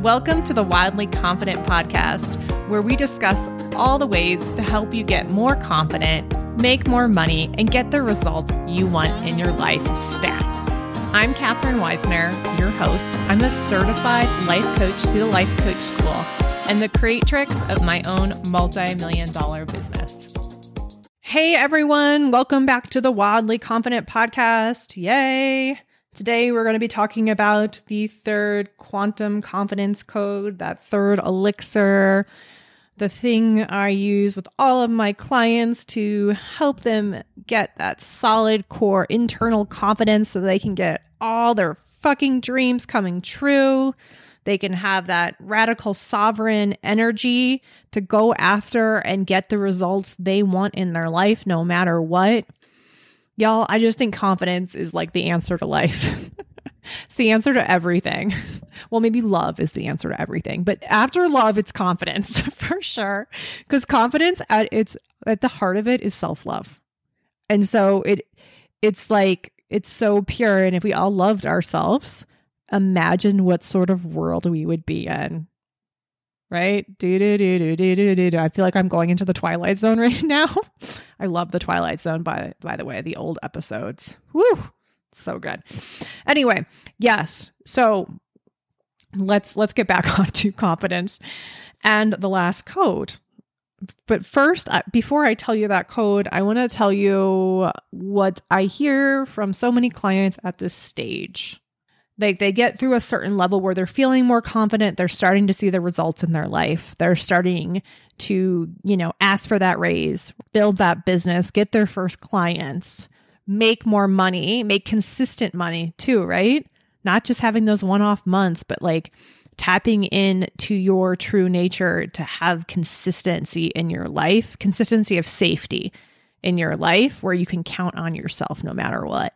Welcome to the Wildly Confident podcast, where we discuss all the ways to help you get more confident, make more money, and get the results you want in your life stat. I'm Katherine Weissner, your host. I'm a certified life coach through the Life Coach School and the creatrix of my own multi million dollar business. Hey everyone, welcome back to the Wildly Confident podcast. Yay! Today, we're going to be talking about the third quantum confidence code, that third elixir, the thing I use with all of my clients to help them get that solid core internal confidence so they can get all their fucking dreams coming true. They can have that radical sovereign energy to go after and get the results they want in their life, no matter what. Y'all, I just think confidence is like the answer to life. it's the answer to everything. Well, maybe love is the answer to everything, but after love, it's confidence for sure. Because confidence at its at the heart of it is self love, and so it it's like it's so pure. And if we all loved ourselves, imagine what sort of world we would be in right? Do, do, do, do, do, do, do. I feel like I'm going into the Twilight Zone right now. I love the Twilight Zone by by the way, the old episodes. Woo! So good. Anyway, yes. So let's let's get back onto confidence and the last code. But first, before I tell you that code, I want to tell you what I hear from so many clients at this stage like they get through a certain level where they're feeling more confident. They're starting to see the results in their life. They're starting to you know ask for that raise build that business get their first clients make more money make consistent money too right? Not just having those one-off months but like tapping in to your true nature to have consistency in your life consistency of safety in your life where you can count on yourself no matter what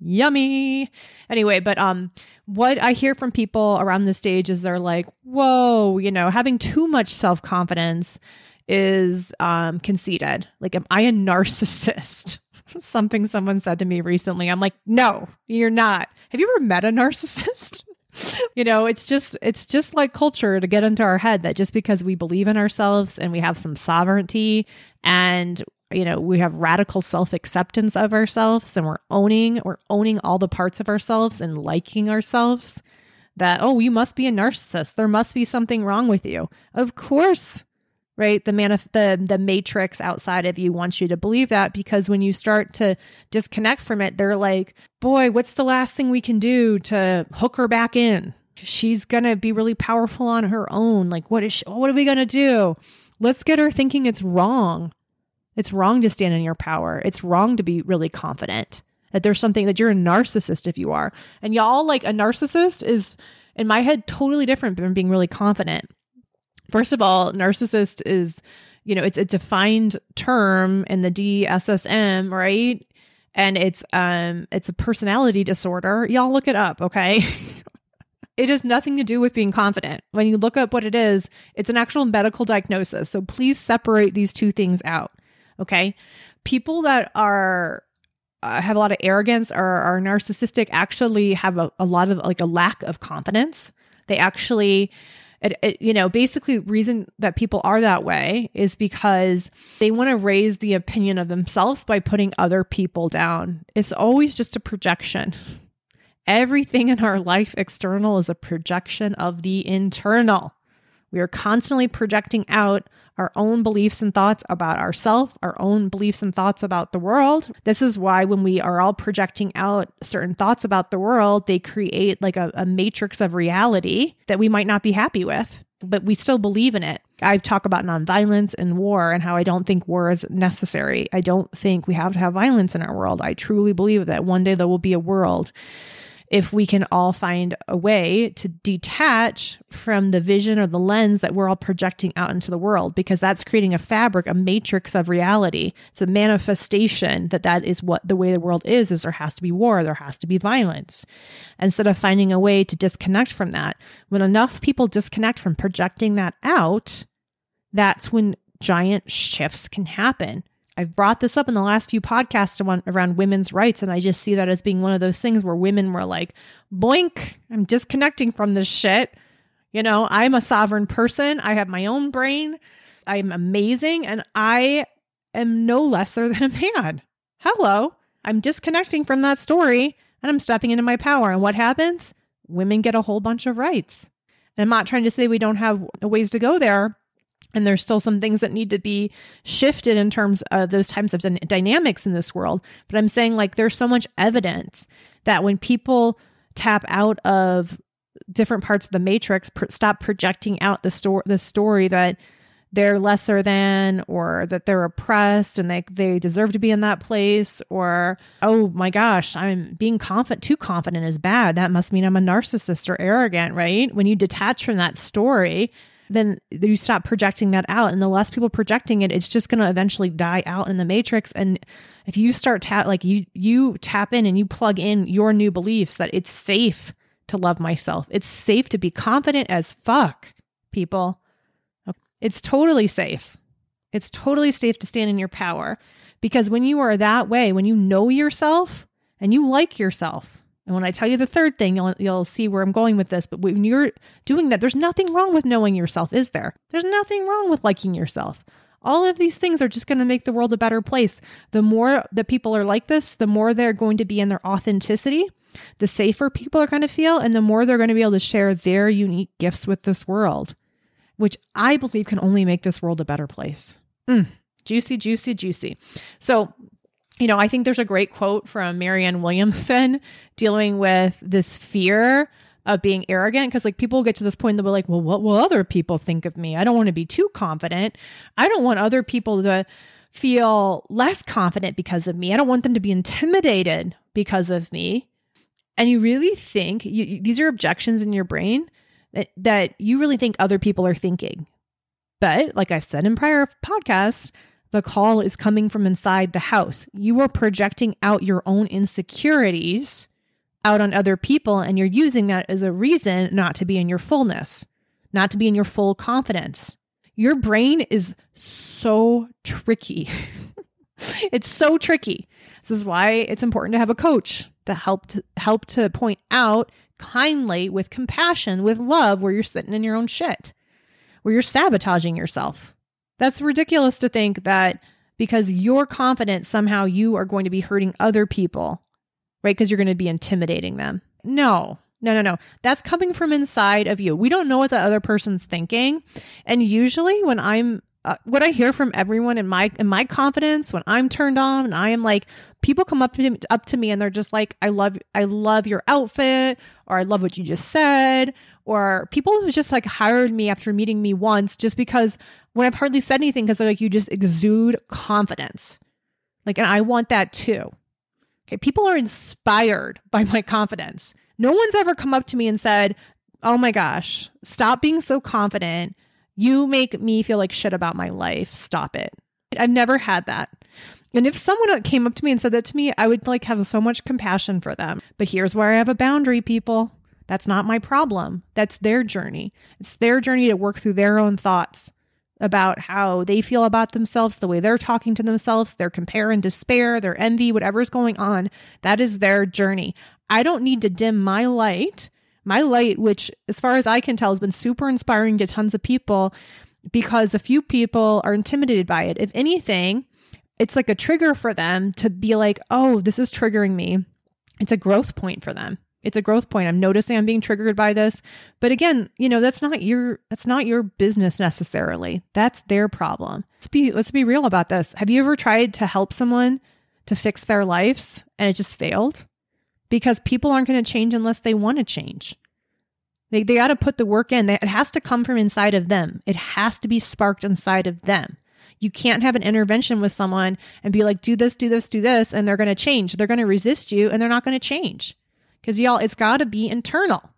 yummy. Anyway but um what i hear from people around the stage is they're like whoa you know having too much self-confidence is um conceited. Like am i a narcissist? Something someone said to me recently. I'm like no you're not. Have you ever met a narcissist? You know it's just it's just like culture to get into our head that just because we believe in ourselves and we have some sovereignty and you know we have radical self-acceptance of ourselves and we're owning we're owning all the parts of ourselves and liking ourselves that oh you must be a narcissist. There must be something wrong with you. Of course right? The manif- the the matrix outside of you wants you to believe that because when you start to disconnect from it they're like boy what's the last thing we can do to hook her back in? She's gonna be really powerful on her own. Like what is she, what are we gonna do? Let's get her thinking it's wrong it's wrong to stand in your power. It's wrong to be really confident that there's something that you're a narcissist if you are. And y'all, like a narcissist is, in my head, totally different than being really confident. First of all, narcissist is, you know, it's a defined term in the DSM, right? And it's um it's a personality disorder. Y'all look it up, okay? it has nothing to do with being confident. When you look up what it is, it's an actual medical diagnosis. So please separate these two things out. Okay. People that are uh, have a lot of arrogance or are narcissistic actually have a, a lot of like a lack of confidence. They actually, it, it, you know, basically reason that people are that way is because they want to raise the opinion of themselves by putting other people down. It's always just a projection. Everything in our life external is a projection of the internal. We are constantly projecting out our own beliefs and thoughts about ourselves, our own beliefs and thoughts about the world. This is why when we are all projecting out certain thoughts about the world, they create like a, a matrix of reality that we might not be happy with, but we still believe in it. I talk about nonviolence and war and how I don't think war is necessary. I don't think we have to have violence in our world. I truly believe that one day there will be a world if we can all find a way to detach from the vision or the lens that we're all projecting out into the world because that's creating a fabric a matrix of reality. It's a manifestation that that is what the way the world is is there has to be war there has to be violence. Instead of finding a way to disconnect from that when enough people disconnect from projecting that out that's when giant shifts can happen I've brought this up in the last few podcasts around women's rights, and I just see that as being one of those things where women were like, boink, I'm disconnecting from this shit. You know, I'm a sovereign person. I have my own brain. I'm amazing and I am no lesser than a man. Hello. I'm disconnecting from that story and I'm stepping into my power. And what happens? Women get a whole bunch of rights. And I'm not trying to say we don't have ways to go there. And there's still some things that need to be shifted in terms of those types of dynamics in this world. But I'm saying, like, there's so much evidence that when people tap out of different parts of the matrix, pr- stop projecting out the story, the story that they're lesser than or that they're oppressed and they they deserve to be in that place or oh my gosh i'm being confident too confident is bad that must mean i'm a narcissist or arrogant right when you detach from that story then you stop projecting that out. And the less people projecting it it's just going to eventually die out in the matrix. And if you start tap like you you tap in and you plug in your new beliefs that it's safe to love myself. It's safe to be confident as fuck people. It's totally safe. It's totally safe to stand in your power. Because when you are that way, when you know yourself and you like yourself, and when I tell you the third thing, you'll, you'll see where I'm going with this. But when you're doing that, there's nothing wrong with knowing yourself, is there? There's nothing wrong with liking yourself. All of these things are just going to make the world a better place. The more that people are like this, the more they're going to be in their authenticity, the safer people are going to feel, and the more they're going to be able to share their unique gifts with this world which I believe can only make this world a better place. Mm, juicy, juicy, juicy. So, you know, I think there's a great quote from Marianne Williamson dealing with this fear of being arrogant because like people get to this point that we're like, well, what will other people think of me? I don't want to be too confident. I don't want other people to feel less confident because of me. I don't want them to be intimidated because of me. And you really think you, these are objections in your brain that, that you really think other people are thinking. But like I've said in prior podcasts, the call is coming from inside the house. You are projecting out your own insecurities out on other people, and you're using that as a reason not to be in your fullness, not to be in your full confidence. Your brain is so tricky. it's so tricky. This is why it's important to have a coach to help to help to point out kindly, with compassion, with love, where you're sitting in your own shit, where you're sabotaging yourself. That's ridiculous to think that because you're confident, somehow you are going to be hurting other people, right? Because you're going to be intimidating them. No, no, no, no. That's coming from inside of you. We don't know what the other person's thinking. And usually when I'm uh, what I hear from everyone in my in my confidence when I'm turned on and I am like people come up to me, up to me and they're just like I love I love your outfit or I love what you just said or people who just like hired me after meeting me once just because when I've hardly said anything because like you just exude confidence. Like and I want that too. Okay, people are inspired by my confidence. No one's ever come up to me and said, "Oh my gosh, stop being so confident. You make me feel like shit about my life. Stop it." I've never had that. And if someone came up to me and said that to me, I would like have so much compassion for them. But here's where I have a boundary, people. That's not my problem. That's their journey. It's their journey to work through their own thoughts about how they feel about themselves, the way they're talking to themselves, their compare and despair, their envy, whatever's going on. That is their journey. I don't need to dim my light, my light, which, as far as I can tell, has been super inspiring to tons of people because a few people are intimidated by it. If anything, it's like a trigger for them to be like, oh, this is triggering me. It's a growth point for them. It's a growth point. I'm noticing I'm being triggered by this. But again, you know, that's not your that's not your business necessarily. That's their problem. Let's be let's be real about this. Have you ever tried to help someone to fix their lives and it just failed? Because people aren't going to change unless they want to change. They they got to put the work in. It has to come from inside of them. It has to be sparked inside of them. You can't have an intervention with someone and be like, do this, do this, do this, and they're going to change. They're going to resist you and they're not going to change. Because, y'all, it's got to be internal.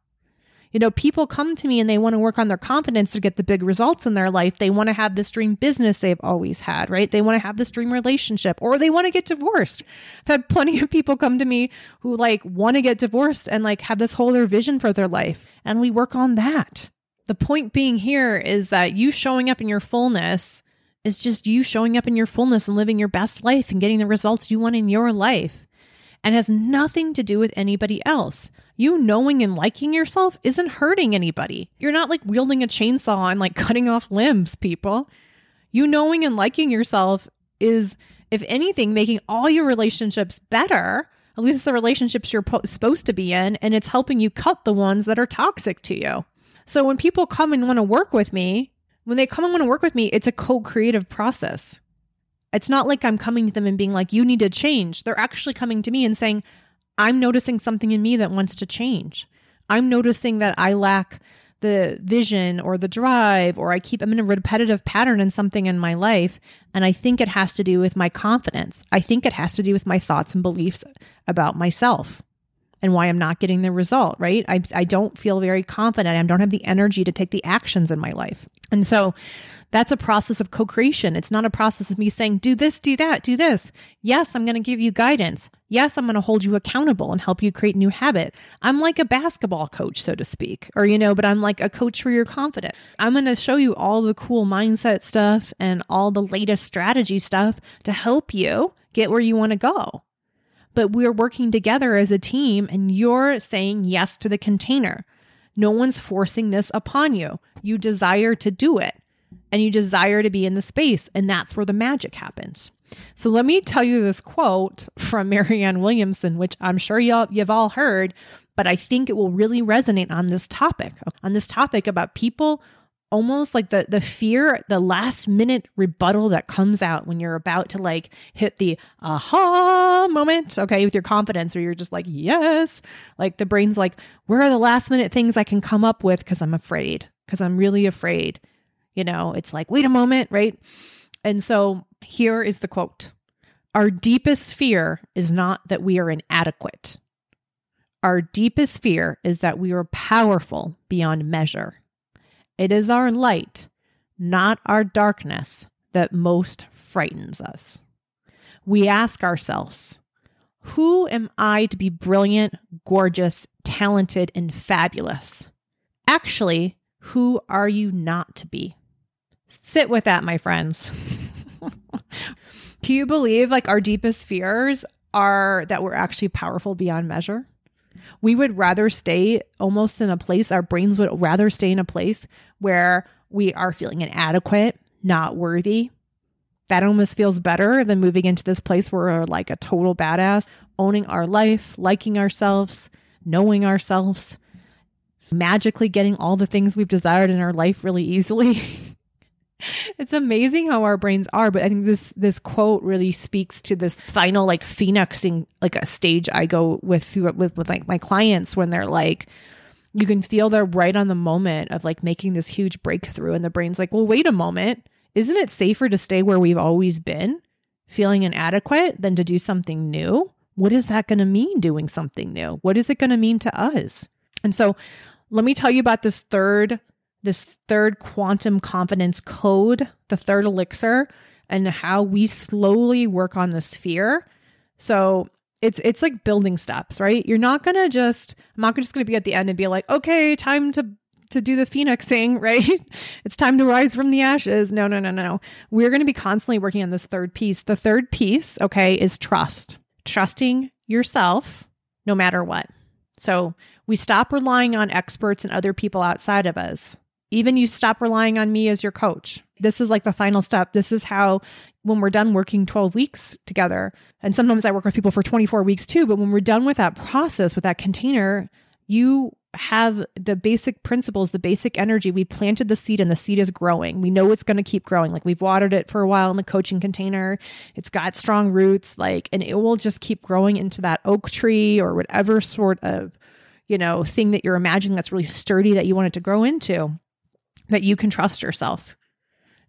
You know, people come to me and they want to work on their confidence to get the big results in their life. They want to have this dream business they've always had, right? They want to have this dream relationship or they want to get divorced. I've had plenty of people come to me who like want to get divorced and like have this whole other vision for their life. And we work on that. The point being here is that you showing up in your fullness is just you showing up in your fullness and living your best life and getting the results you want in your life and has nothing to do with anybody else. You knowing and liking yourself isn't hurting anybody. You're not like wielding a chainsaw and like cutting off limbs, people. You knowing and liking yourself is, if anything, making all your relationships better. At least the relationships you're po- supposed to be in, and it's helping you cut the ones that are toxic to you. So when people come and want to work with me, when they come and want to work with me, it's a co creative process. It's not like I'm coming to them and being like, you need to change. They're actually coming to me and saying, I'm noticing something in me that wants to change. I'm noticing that I lack the vision or the drive, or I keep, I'm in a repetitive pattern in something in my life. And I think it has to do with my confidence. I think it has to do with my thoughts and beliefs about myself and why I'm not getting the result, right? I, I don't feel very confident. I don't have the energy to take the actions in my life. And so that's a process of co creation. It's not a process of me saying, do this, do that, do this. Yes, I'm going to give you guidance. Yes, I'm going to hold you accountable and help you create new habit. I'm like a basketball coach, so to speak, or, you know, but I'm like a coach for your confidence. I'm going to show you all the cool mindset stuff and all the latest strategy stuff to help you get where you want to go. But we're working together as a team and you're saying yes to the container. No one's forcing this upon you. You desire to do it and you desire to be in the space. And that's where the magic happens. So let me tell you this quote from Marianne Williamson, which I'm sure y'all, you've all heard, but I think it will really resonate on this topic, on this topic about people almost like the the fear the last minute rebuttal that comes out when you're about to like hit the aha moment okay with your confidence or you're just like yes like the brain's like where are the last minute things i can come up with because i'm afraid because i'm really afraid you know, it's like, wait a moment, right? And so here is the quote Our deepest fear is not that we are inadequate. Our deepest fear is that we are powerful beyond measure. It is our light, not our darkness, that most frightens us. We ask ourselves, who am I to be brilliant, gorgeous, talented, and fabulous? Actually, who are you not to be? Sit with that, my friends. Can you believe like our deepest fears are that we're actually powerful beyond measure? We would rather stay almost in a place, our brains would rather stay in a place where we are feeling inadequate, not worthy. That almost feels better than moving into this place where we're like a total badass, owning our life, liking ourselves, knowing ourselves, magically getting all the things we've desired in our life really easily. it's amazing how our brains are but i think this this quote really speaks to this final like phoenixing like a stage i go with with with like my clients when they're like you can feel they're right on the moment of like making this huge breakthrough and the brain's like well wait a moment. Isn't it safer to stay where we've always been feeling inadequate than to do something new? What is that going to mean doing something new? What is it going to mean to us? And so let me tell you about this third this third quantum confidence code, the third elixir, and how we slowly work on this fear. So it's it's like building steps, right? You're not gonna just I'm not just gonna be at the end and be like, okay, time to to do the phoenixing, right? It's time to rise from the ashes. No, no, no, no. We're to be constantly working on this third piece. The third piece, okay, is trust. Trusting yourself no matter what. So we stop relying on experts and other people outside of us even you stop relying on me as your coach. This is like the final step. This is how, when we're done working 12 weeks together, and sometimes I work with people for 24 weeks too, but when we're done with that process, with that container, you have the basic principles, the basic energy. We planted the seed and the seed is growing. We know it's going to keep growing. Like we've watered it for a while in the coaching container. It's got strong roots, like, and it will just keep growing into that oak tree or whatever sort of, you know, thing that you're imagining that's really sturdy that you want it to grow into that you can trust yourself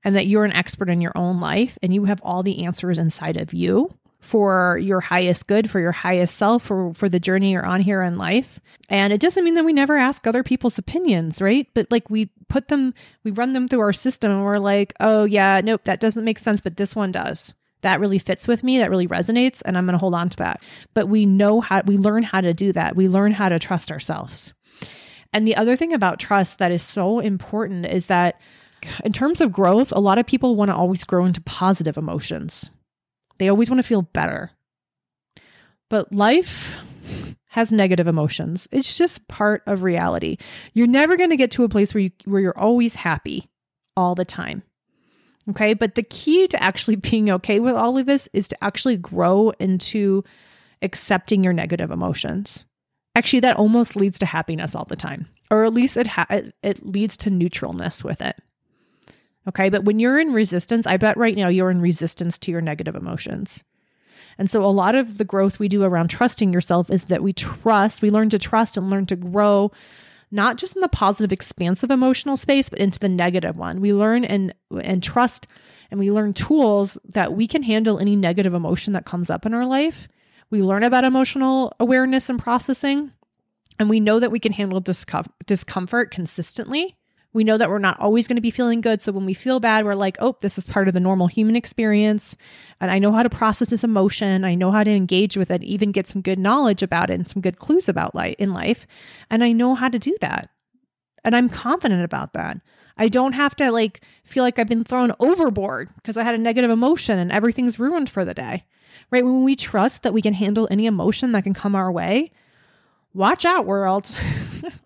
and that you're an expert in your own life and you have all the answers inside of you for your highest good, for your highest self, for, for the journey you're on here in life. And it doesn't mean that we never ask other people's opinions, right? But like we put them, we run them through our system and we're like, oh, yeah, nope, that doesn't make sense, but this one does. That really fits with me. That really resonates. And I'm going to hold on to that. But we know how, we learn how to do that. We learn how to trust ourselves. And the other thing about trust that is so important is that in terms of growth, a lot of people want to always grow into positive emotions. They always want to feel better. But life has negative emotions. It's just part of reality. You're never going to get to a place where you where you're always happy all the time. Okay? But the key to actually being okay with all of this is to actually grow into accepting your negative emotions. Actually, that almost leads to happiness all the time. Or at least it ha- it leads to neutralness with it. Okay? But when you're in resistance, I bet right now you're in resistance to your negative emotions. And so a lot of the growth we do around trusting yourself is that we trust, we learn to trust and learn to grow not just in the positive expansive emotional space but into the negative one. We learn and and trust and we learn tools that we can handle any negative emotion that comes up in our life. We learn about emotional awareness and processing and we know that we can handle discomfort consistently we know that we're not always going to be feeling good. So when we feel bad, we're like, oh, this is part of the normal human experience. And I know how to process this emotion. I know how to engage with it, even get some good knowledge about it and some good clues about life in life. And I know how to do that. And I'm confident about that. I don't have to like feel like I've been thrown overboard because I had a negative emotion and everything's ruined for the day. Right? When we trust that we can handle any emotion that can come our way, watch out, world.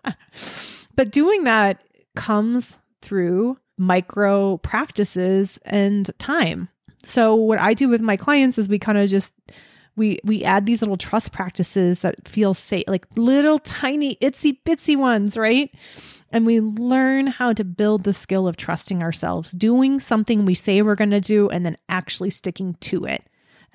but doing that comes through micro practices and time. So what I do with my clients is we kind of just we we add these little trust practices that feel safe, like little tiny itsy bitsy ones, right? And we learn how to build the skill of trusting ourselves, doing something we say we're going to do and then actually sticking to it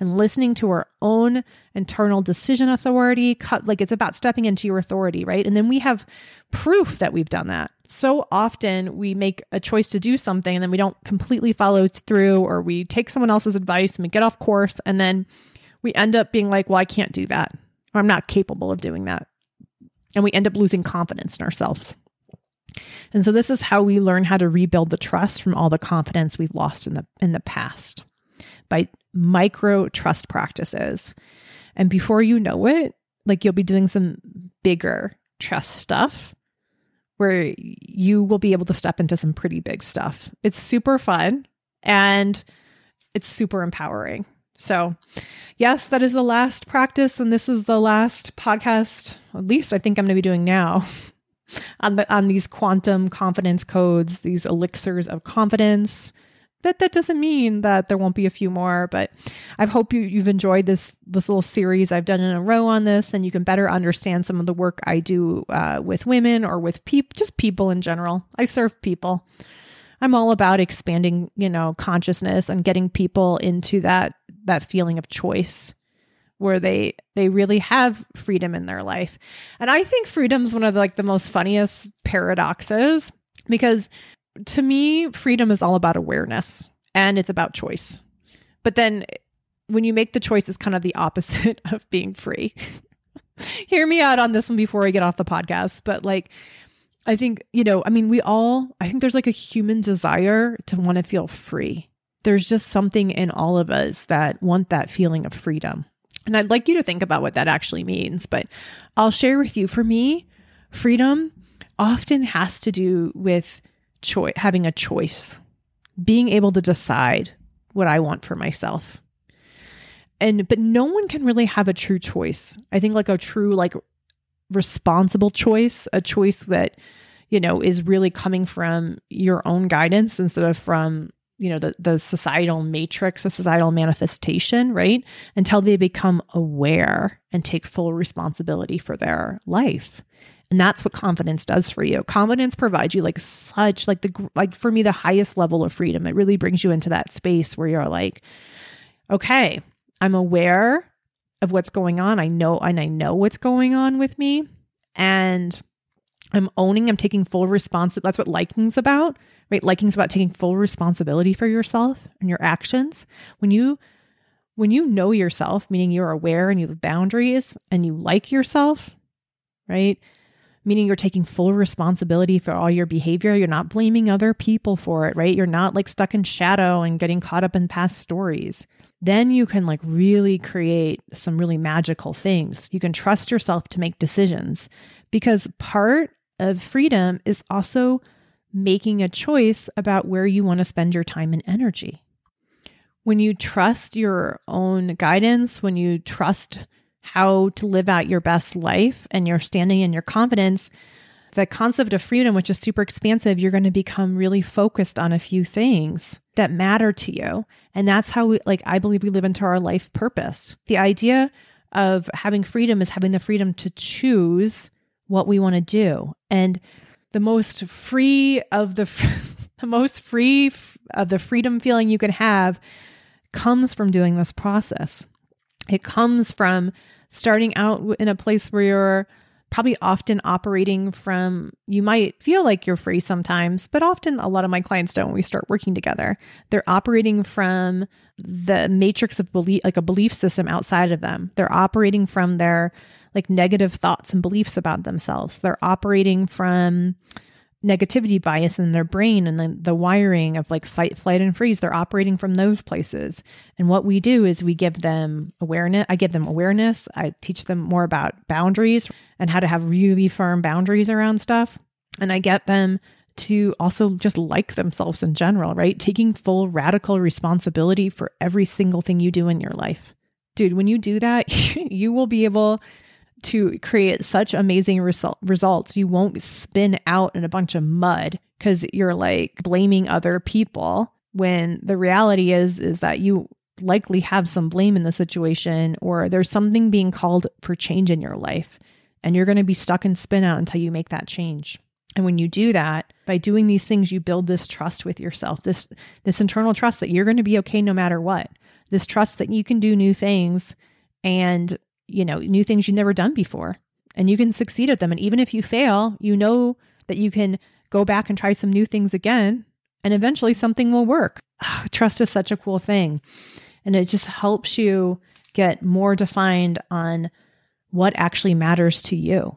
and listening to our own internal decision authority. Cut, Like it's about stepping into your authority, right? And then we have proof that we've done that so often we make a choice to do something and then we don't completely follow through, or we take someone else's advice and we get off course, and then we end up being like, well, I can't do that. Or I'm not capable of doing that. And we end up losing confidence in ourselves. And so this is how we learn how to rebuild the trust from all the confidence we've lost in the in the past by micro trust practices. And before you know it, like you'll be doing some bigger trust stuff where you will be able to step into some pretty big stuff. It's super fun and it's super empowering. So, yes, that is the last practice, and this is the last podcast. At least I think I'm going to be doing now on the on these quantum confidence codes, these elixirs of confidence that that doesn't mean that there won't be a few more but i hope you, you've enjoyed this this little series i've done in a row on this and you can better understand some of the work i do uh, with women or with people just people in general. I serve people. I'm all about expanding you know consciousness and getting people into that that feeling of choice where they they really have freedom in their life. And i think freedom is one of the, like the most funniest paradoxes because to me, freedom is all about awareness and it's about choice. But then when you make the choice, it's kind of the opposite of being free. Hear me out on this one before I get off the podcast. But like, I think, you know, I mean, we all, I think there's like a human desire to want to feel free. There's just something in all of us that want that feeling of freedom. And I'd like you to think about what that actually means. But I'll share with you for me, freedom often has to do with choice, having a choice, being able to decide what I want for myself. And but no one can really have a true choice. I think like a true like responsible choice, a choice that you know is really coming from your own guidance instead of from you know the the societal matrix, the societal manifestation, right? Until they become aware and take full responsibility for their life. And that's what confidence does for you. Confidence provides you like such like the like for me the highest level of freedom. It really brings you into that space where you're like, okay, I'm aware of what's going on. I know and I know what's going on with me and I'm owning, I'm taking full responsibility. That's what liking's about, right? Liking's about taking full responsibility for yourself and your actions. When you when you know yourself, meaning you're aware and you have boundaries and you like yourself, right? Meaning you're taking full responsibility for all your behavior. You're not blaming other people for it, right? You're not like stuck in shadow and getting caught up in past stories. Then you can like really create some really magical things. You can trust yourself to make decisions because part of freedom is also making a choice about where you want to spend your time and energy. When you trust your own guidance, when you trust how to live out your best life and you're standing in your confidence, the concept of freedom, which is super expansive, you're going to become really focused on a few things that matter to you. And that's how we, like, I believe we live into our life purpose. The idea of having freedom is having the freedom to choose what we want to do. And the most free of the, the most free of the freedom feeling you can have comes from doing this process. It comes from starting out in a place where you're probably often operating from you might feel like you're free sometimes but often a lot of my clients don't when we start working together. They're operating from the matrix of belief like a belief system outside of them. They're operating from their like negative thoughts and beliefs about themselves. They're operating from negativity bias in their brain and then the wiring of like fight, flight, and freeze. They're operating from those places. And what we do is we give them awareness. I give them awareness. I teach them more about boundaries and how to have really firm boundaries around stuff. And I get them to also just like themselves in general, right? Taking full radical responsibility for every single thing you do in your life. Dude, when you do that, you will be able to create such amazing result, results. You won't spin out in a bunch of mud because you're like blaming other people when the reality is is that you likely have some blame in the situation or there's something being called for change in your life and you're going to be stuck in spin out until you make that change. And when you do that, by doing these things you build this trust with yourself. This this internal trust that you're going to be okay no matter what. This trust that you can do new things and you know, new things you've never done before and you can succeed at them. And even if you fail, you know that you can go back and try some new things again and eventually something will work. Oh, trust is such a cool thing. And it just helps you get more defined on what actually matters to you.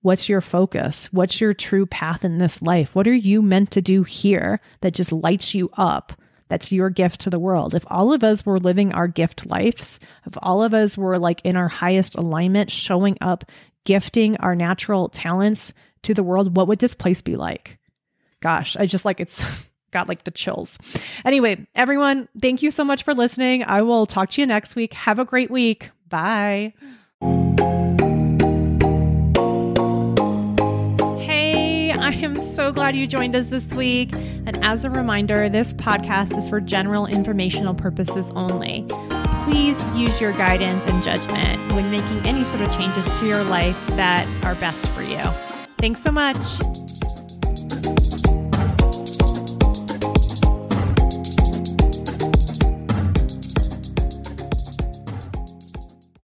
What's your focus? What's your true path in this life? What are you meant to do here that just lights you up that's your gift to the world. If all of us were living our gift lives, if all of us were like in our highest alignment, showing up, gifting our natural talents to the world, what would this place be like? Gosh, I just like it's got like the chills. Anyway, everyone, thank you so much for listening. I will talk to you next week. Have a great week. Bye. I am so glad you joined us this week. And as a reminder, this podcast is for general informational purposes only. Please use your guidance and judgment when making any sort of changes to your life that are best for you. Thanks so much.